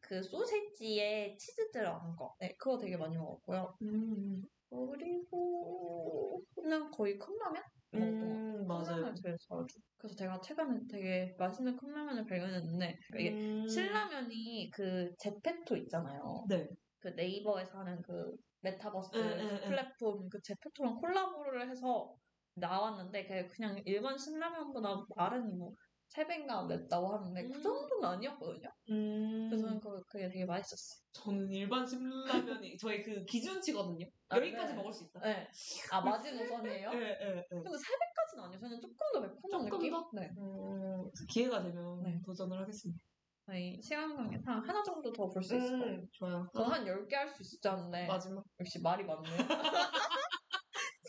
그 소세지에 치즈 들어간 거. 네, 그거 되게 많이 먹었고요. 음. 그리고 그냥 거의 컵라면? 음, 맞아요. 컵라면을 제일 자주. 그래서 제가 최근에 되게 맛있는 컵라면을 발견했는데 이게 음. 신라면이 그 제페토 있잖아요. 네. 그 네이버에서 하는 그 메타버스 응, 응, 응. 플랫폼 그 제페토랑 콜라보를 해서 나왔는데 그냥 일반 신라면보다 말은 뭐 3배인가 맵다고 하는데 그 음. 정도는 아니었거든요. 음. 그래서 저는 그, 그게 되게 맛있었어요. 저는 일반 신라면이 저희 그 기준치거든요. 아, 여기까지 네. 먹을 수 있다. 네. 아 마지노선이에요? 네, 네, 네. 근데 3배까지는 아니어요. 저는 조금 더 매콤한 조금 느낌? 더? 네. 음, 기회가 되면 네. 도전을 하겠습니다. 저희 시간 관계상 하나 정도 더 볼 수 있을 것 같아요. 음, 좋아요. 저는 한 10개 할 수 있지 않은데 마지막. 역시 말이 많네요.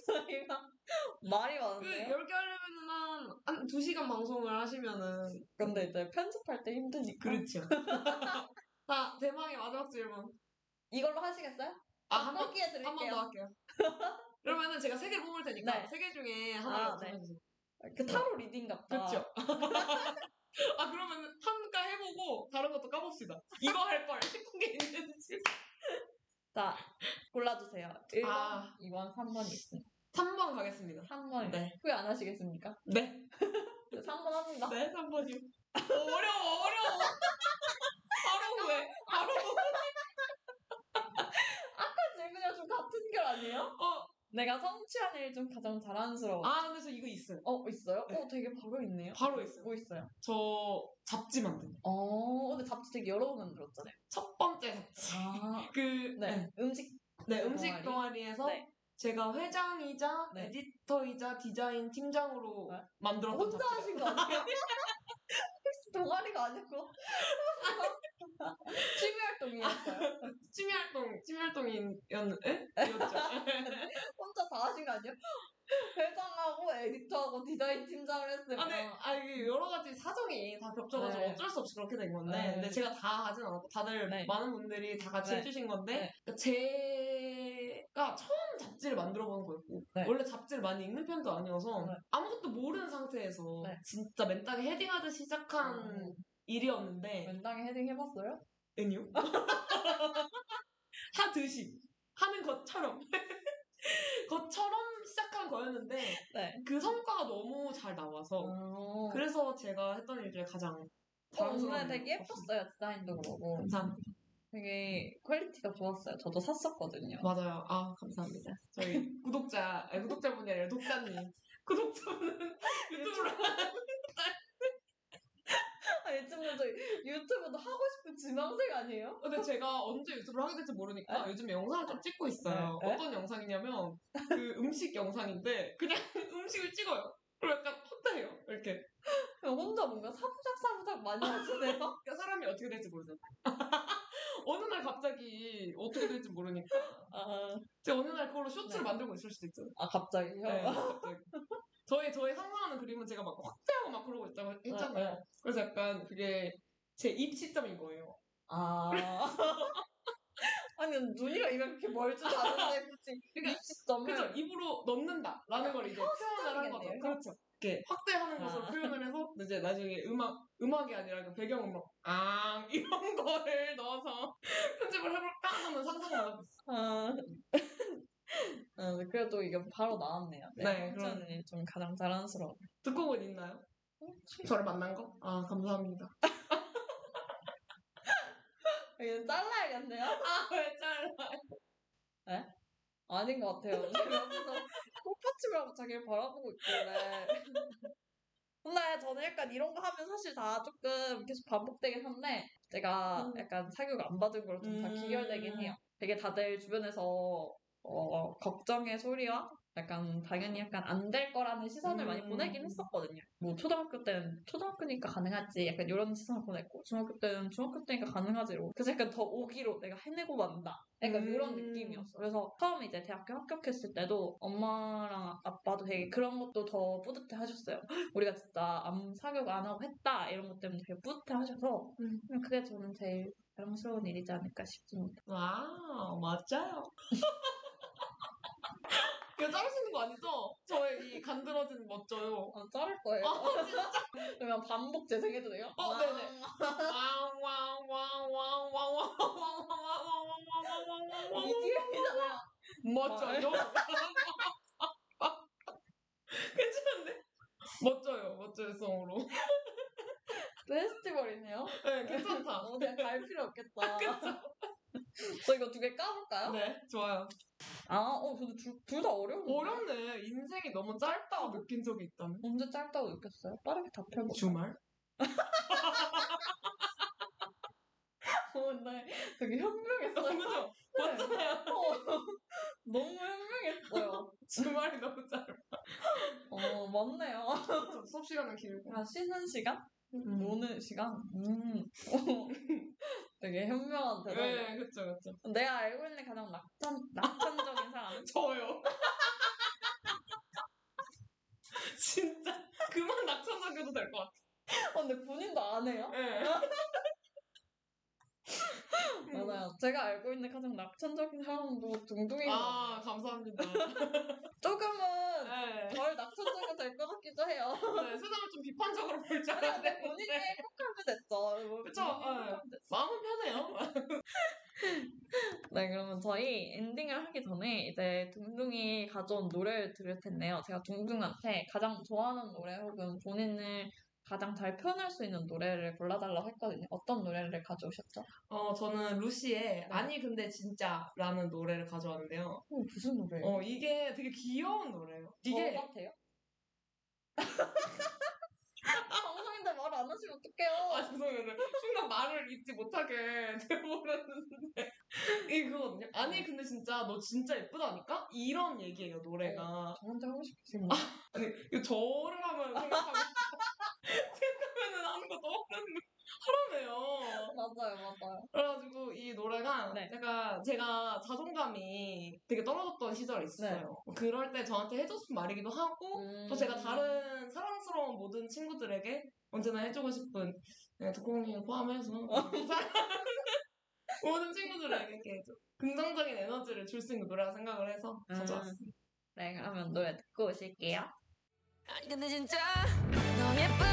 저희가 말이 그 많은데요? 10개 하려면은 한, 한 2시간 방송을 하시면은. 근데 이제 편집할 때 힘드니까 그렇죠. 자, 대망의 마지막 질문. 이걸로 하시겠어요? 아, 한 번, 뽑기에 한번더 드릴게요. 할게요. 그러면은 제가 세 개 뽑을 테니까 네. 세개 중에 하나를 아, 네. 그 타로 reading 같다. 그렇죠. 아, 그러면은 하나 해보고 다른 것도 까봅시다. 이거 할 걸 싶은 게 있는지. 자, 골라주세요. 1번, 아. 2번, 3번이 있습니다. 3번 가겠습니다. 3번. 네. 후회 안 하시겠습니까? 네. 3번 합니다. 네, 3번이요. 어려워, 어려워. 바로 왜? 바로 질문이랑 좀 같은 결 아니에요? 어. 내가 성취한 일 중 가장 자랑스러워. 아, 근데 저 이거 있어요. 어, 있어요? 어, 되게 바로 있네요. 바로 있어요. 뭐 있어요? 저 잡지. 거. 어, 근데 잡지 되게 여러 번 만들었잖아요. 첫 번째 잡지. 아, 그, 네. 네. 음식. 네, 음식 동아리? 동아리에서 네. 제가 회장이자 네. 에디터이자 디자인 팀장으로 네. 만들었던 혼자 하신 거 아니에요? 혹시 동아리가 아니고? 취미 활동이었어요. 취미 활동, 취미 활동이었는데? 였죠. 혼자 다 하신 거 아니에요? 회장하고 에디터하고 디자인 팀장을 했으면. 아, 네, 아, 이게 여러 가지 사정이 다 겹쳐가지고 네. 어쩔 수 없이 그렇게 된 건데, 네. 근데 제가 다 하진 않았고, 다들 네. 많은 분들이 다 같이 네. 해주신 건데, 네. 그러니까 제가 처음 잡지를 만들어 보는 거였고, 네. 원래 잡지를 많이 읽는 편도 아니어서, 네. 아무것도 모르는 상태에서, 네. 진짜 맨땅에 헤딩하듯이 시작한 음. 일이었는데, 맨땅에 헤딩 해봤어요? 아니요. 하듯이, 하는 것처럼. 것처럼 시작한 거였는데, 네. 그 성과가 너무 잘 나와서, 어. 그래서 제가 했던 일 중에 가장 어, 오늘 되게 일. 예뻤어요, 디자인도 그러고. 감사합니다. 되게 퀄리티가 좋았어요. 저도 샀었거든요. 맞아요. 아 감사합니다. 저희 구독자, 아니, 구독자분이 아니라 독자님. 구독자분은 유튜브로 아, 요즘은 저 유튜브도 하고 싶은 지망생 아니에요? 근데 제가 언제 유튜브를 하게 될지 모르니까 요즘 영상을 좀 찍고 있어요. 네? 어떤 영상이냐면 그 음식 영상인데 그냥 음식을 찍어요. 그리고 약간 헛다해요. 이렇게. 그냥 혼자 뭔가 사부작 사부작 많이 하시네요. 그러니까 사람이 어떻게 될지 모르잖아. 어느 날 갑자기 어떻게 될지 모르니까 아, 제가 어느 날 그걸로 쇼츠를 네. 만들고 있을 수도 있잖아요. 아 갑자기요? 네, 갑자기. 저희 저희 상상하는 그림은 제가 막 확대하고 막 그러고 있다고 했잖아요. 네, 네. 그래서 약간 그게 제 입 시점인 거예요. 아. 아니 눈이랑 입이 그렇게 멀지도 않은데 굳이 그러니까 입시점을 그죠? 입으로 넣는다라는 걸 이제 표현을 한 거죠. 그렇죠. 이렇게 확대하는 아. 것으로 표현을 해서 이제 나중에 음악 음악이 아니라 그 배경 음악 아 이런 거를 넣어서 편집을 해볼까 하는 상상을 하고 있어요. 아. 아, 근데 그래도 이게 바로 나왔네요. 네, 네, 성찬이 좀 가장 자랑스러워. 듣고는 있나요? 저를 만난 거? 아 감사합니다. 이거 잘라야겠네요. 아왜 잘라? 아닌 것 같아요. 제가 옆에서 꽃받침이라고 자기를 바라보고 있길래. 근데 저는 약간 이런 거 하면 사실 다 조금 계속 반복되긴 한데, 제가 음. 약간 사교육 안 받은 걸좀다 음. 기결되긴 해요. 되게 다들 주변에서 어, 걱정의 소리와 약간 당연히 약간 안 될 거라는 시선을 많이 음. 보내긴 했었거든요. 뭐 초등학교 때는 초등학교니까 가능하지 약간 이런 시선을 보냈고 중학교 때는 중학교 때니까 가능하지 이러고 그래서 약간 더 오기로 내가 해내고 만다 약간 음. 이런 느낌이었어. 그래서 처음 이제 대학교 합격했을 때도 엄마랑 아빠도 되게 그런 것도 더 뿌듯해 하셨어요. 우리가 진짜 암 사교육 안 하고 했다 이런 것 때문에 되게 뿌듯해 하셔서 음. 그냥 그게 저는 제일 자랑스러운 일이지 않을까 싶습니다. 와우 맞아요. 이거 자르시는 거 아니죠? 저의 이 간드러진 멋져요. 아, 자를 거예요. 아, 진짜? 그러면 반복 재생해도 돼요? 어, 와. 네네. 이 기회잖아요. 멋져요. 괜찮은데? 멋져요. 멋져요, 성으로. 페스티벌이네요. 네, 괜찮다. 어, 그냥 갈 필요 없겠다. 저 이거 두 개 까볼까요? 네, 좋아요. 아, 어, 근데 둘다 어려운데. 어렵네. 인생이 너무 짧다고 느낀 적이 있다면. 언제 짧다고 느꼈어요? 빠르게 답해볼까? 주말? 어, 네. 되게 현명했어요. 그죠? 네. 맞잖아요. 어, 너무 현명했어요. 주말이 너무 짧아. 어, 맞네요. 좀 수업 시간은 길고. 아, 쉬는 시간? 음. 노는 시간? 음. 어, 되게 현명한 대답이에요. 네, 그쵸, 그쵸. 내가 알고 있는 가장 낙천, 낙천적인 사람은? 저요. 진짜 그만 낙천적여도 될 것 같아. 어, 근데 본인도 안 해요? 네. 맞아요. 제가 알고 있는 가장 낙천적인 사람도 같아요. 아 감사합니다. 조금은 네. 덜 낙천적이 될 것 같기도 해요. 네, 세상을 좀 비판적으로 볼 줄 알았는데 본인이 행복하면 됐죠. 뭐 그쵸, 네. 마음은 편해요. 네, 그러면 저희 엔딩을 하기 전에 이제 둥둥이 가져온 노래를 들을 텐데요. 제가 둥둥한테 가장 좋아하는 노래 혹은 본인을 가장 잘 표현할 수 있는 노래를 골라달라고 했거든요. 어떤 노래를 가져오셨죠? 어, 저는 루시의 아니 근데 진짜라는 노래를 가져왔는데요. 어, 무슨 노래예요? 어, 이게 되게 귀여운 노래예요. 이게 저 같아요? 방송인데 말 안 하시면 어떡해요? 아 죄송해요. 순간 말을 잊지 못하게 돼버렸는데 이게 그거거든요. 아니 근데 진짜 너 진짜 예쁘다니까? 이런 얘기예요 노래가. 저한테 하고 싶으신 아니 이거 저를 하면 생각하면 생각하면은 아무것도 없는 하라며요. 맞아요, 맞아요. 그래가지고 이 노래가 네. 약간 제가 자존감이 되게 떨어졌던 시절이 있어요. 그럴 때 저한테 해줬던 말이기도 하고 음. 또 제가 다른 사랑스러운 모든 친구들에게 언제나 해주고 싶은 네, 두콩님 포함해서 모든 친구들에게 이렇게 좀 긍정적인 에너지를 줄 수 있는 노래라 생각을 해서 음. 가져왔습니다. 네, 그러면 노래 듣고 오실게요. 아니 근데 진짜 너 예쁘다니까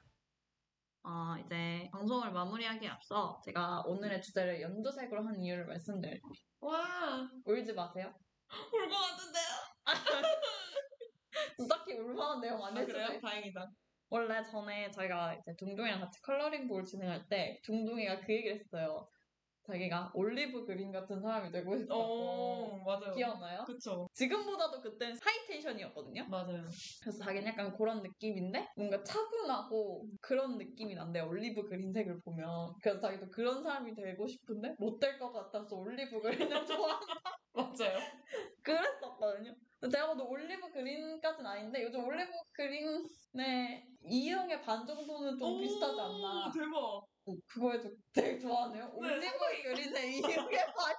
어, 이제 방송을 마무리하기에 앞서 제가 오늘의 주제를 연두색으로 한 이유를 말씀드릴게요. 와, 울지 마세요. 울 것 같은데요? 딱히 울만한 내용 아, 수도 그래요? 있어요. 다행이다. 원래 전에 저희가 이제 둥둥이랑 같이 컬러링북을 진행할 때 둥둥이가 그 얘기를 했어요. 자기가 올리브 그린 같은 사람이 되고 싶다고. 어, 맞아요. 기억나요? 그쵸. 지금보다도 그땐 하이텐션이었거든요. 맞아요. 그래서 자기는 약간 그런 느낌인데 뭔가 차분하고 그런 느낌이 난대요. olive green색을 보면. 그래서 자기도 그런 사람이 되고 싶은데 못 될 것 같아서 olive green을 좋아한다. 맞아요. 그랬었거든요. 근데 제가 봐도 olive green까지는 아닌데 요즘 olive green의 이형의 반 정도는 좀 오, 비슷하지 않나. 대박. 어, 그거에도 되게 좋아하네요. 네, olive green의 이형의 반이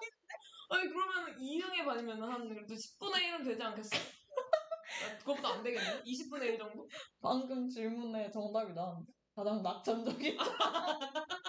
아니 그러면 2등에 반이면 한 그래도 10분의 1은 되지 않겠어요? 아, 그것도 안 되겠네? 20분의 1 정도? 방금 질문에 정답이 나왔는데 가장 낙천적인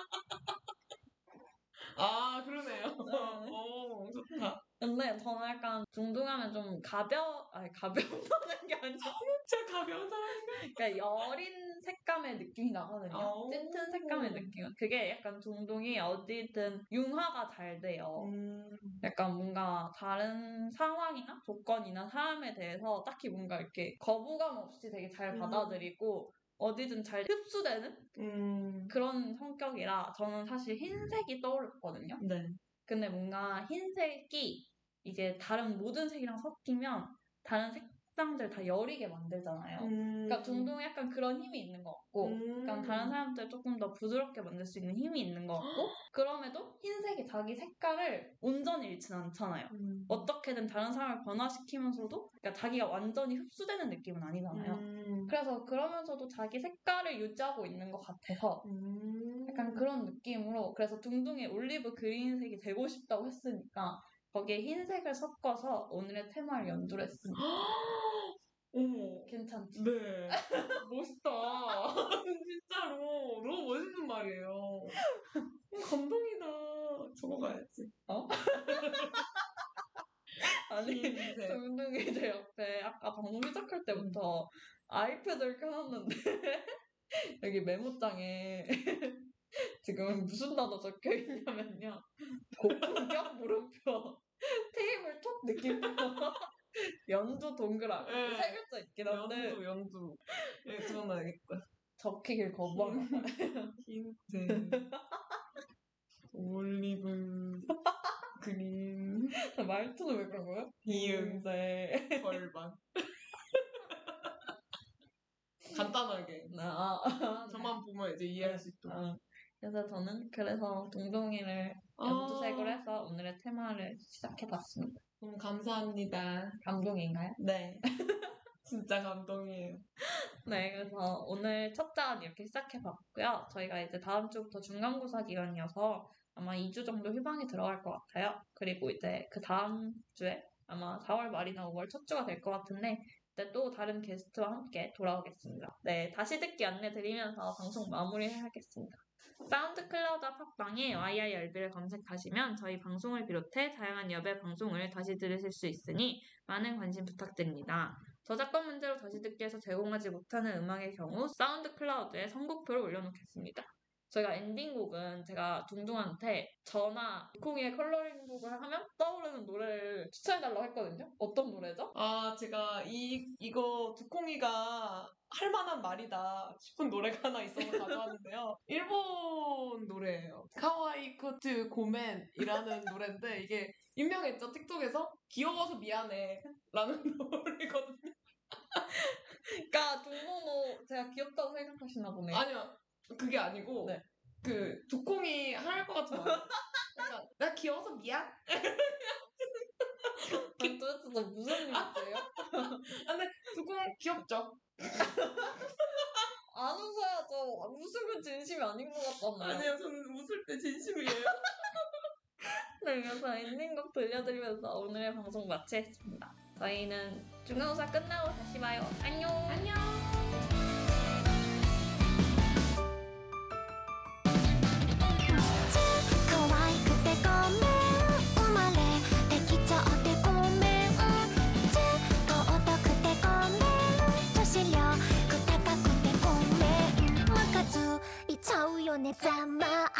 아 그러네요. 네. 오 좋다. 근데 저는 약간 중둥하면 좀 가벼, 아니 가벼운다는 게 아니라 진짜 가벼운 사람. 그러니까 여린 색감의 느낌이 나거든요. 아오. 짙은 색감의 느낌. 그게 약간 중둥이 어디든 융화가 잘 돼요. 음. 약간 뭔가 다른 상황이나 조건이나 사람에 대해서 딱히 뭔가 이렇게 거부감 없이 되게 잘 음. 받아들이고 어디든 잘 흡수되는 음. 그런 성격이라 저는 사실 흰색이 떠올랐거든요. 네. 근데 뭔가 흰색이 이제 다른 모든 색이랑 섞이면 다른 색상들 다 여리게 만들잖아요. 음. 그러니까 둥둥 약간 그런 힘이 있는 것 같고 음. 약간 다른 사람들 조금 더 부드럽게 만들 수 있는 힘이 있는 것 같고 그럼에도 흰색이 자기 색깔을 온전히 잃진 않잖아요. 음. 어떻게든 다른 사람을 변화시키면서도 그러니까 자기가 완전히 흡수되는 느낌은 아니잖아요. 음. 그래서 그러면서도 자기 색깔을 유지하고 있는 것 같아서 음. 약간 그런 느낌으로 그래서 둥둥이 올리브 그린색이 되고 싶다고 했으니까 거기에 흰색을 섞어서 오늘의 테마를 연두를 했습니다. 어머. 괜찮죠? 네. 멋있다. 진짜로. 너무 멋있는 말이에요. 어, 감동이다. 적어가야지. 아니 흰색. 둥둥이들 옆에 아까 방송 시작할 때부터 아이패드를 켜놨는데 여기 메모장에 지금 무슨 단어 적혀 있냐면요. 고품격 물음표 테이블 톱 느낌표 연두 동그라미 네. 세 글자 있긴 한데 연두, 연두. 예, 적어놔야겠다. 적히길 거부하나 봐요. 흰색. 올리브. 그린. 말투는 왜 그런? 이응. 네. 절반. 간단하게. 아, 저만 보면 이제 이해할 수 있도록. 아, 그래서 저는 그래서 동동이를 아. 연두색으로 해서 오늘의 테마를 시작해봤습니다. 너무 감사합니다. 감동인가요? 네. 진짜 감동이에요. 네, 그래서 오늘 첫장 이렇게 시작해봤고요. 저희가 이제 다음 주부터 중간고사 기간이어서 아마 2주 정도 휴방이 들어갈 것 같아요. 그리고 이제 그 다음 주에 아마 4월 말이나 5월 첫 주가 될 것 같은데 그때 또 다른 게스트와 함께 돌아오겠습니다. 네, 다시 듣기 안내 드리면서 방송 마무리해야겠습니다. SoundCloud와 팟빵에 YIRB를 검색하시면 저희 방송을 비롯해 다양한 여배 방송을 다시 들으실 수 있으니 많은 관심 부탁드립니다. 저작권 문제로 다시 듣기에서 제공하지 못하는 음악의 경우 SoundCloud에 선곡표를 올려놓겠습니다. 저희가 엔딩곡은 제가 둥둥한테 두콩이의 컬러링북을 하면 떠오르는 노래를 추천해달라고 했거든요. 어떤 노래죠? 아, 제가 이, 이거 두콩이가 할 만한 말이다 싶은 노래가 하나 있어서 가져왔는데요. 일본 노래예요. 카와이 코트 고멘이라는 노래인데 이게 유명했죠, 틱톡에서? 귀여워서 미안해. 라는 노래거든요. 그러니까 둥둥도 제가 귀엽다고 생각하시나 보네요. 아니요, 그게 아니고, 네. 그, 두콩이 할 것 같은 말. 약간, 나 귀여워서 미안? 아니, 도대체 너 무슨 일이세요? 아, 근데 두콩 귀엽죠? 안 웃어야죠. 웃으면 진심이 아닌 것 같잖아요. 아니요, 저는 웃을 때 진심이에요. 네, 그래서 엔딩곡 들려드리면서 오늘의 방송 마치겠습니다. 저희는 중간고사 끝나고 다시 봐요. 안녕. 안녕. よねざま。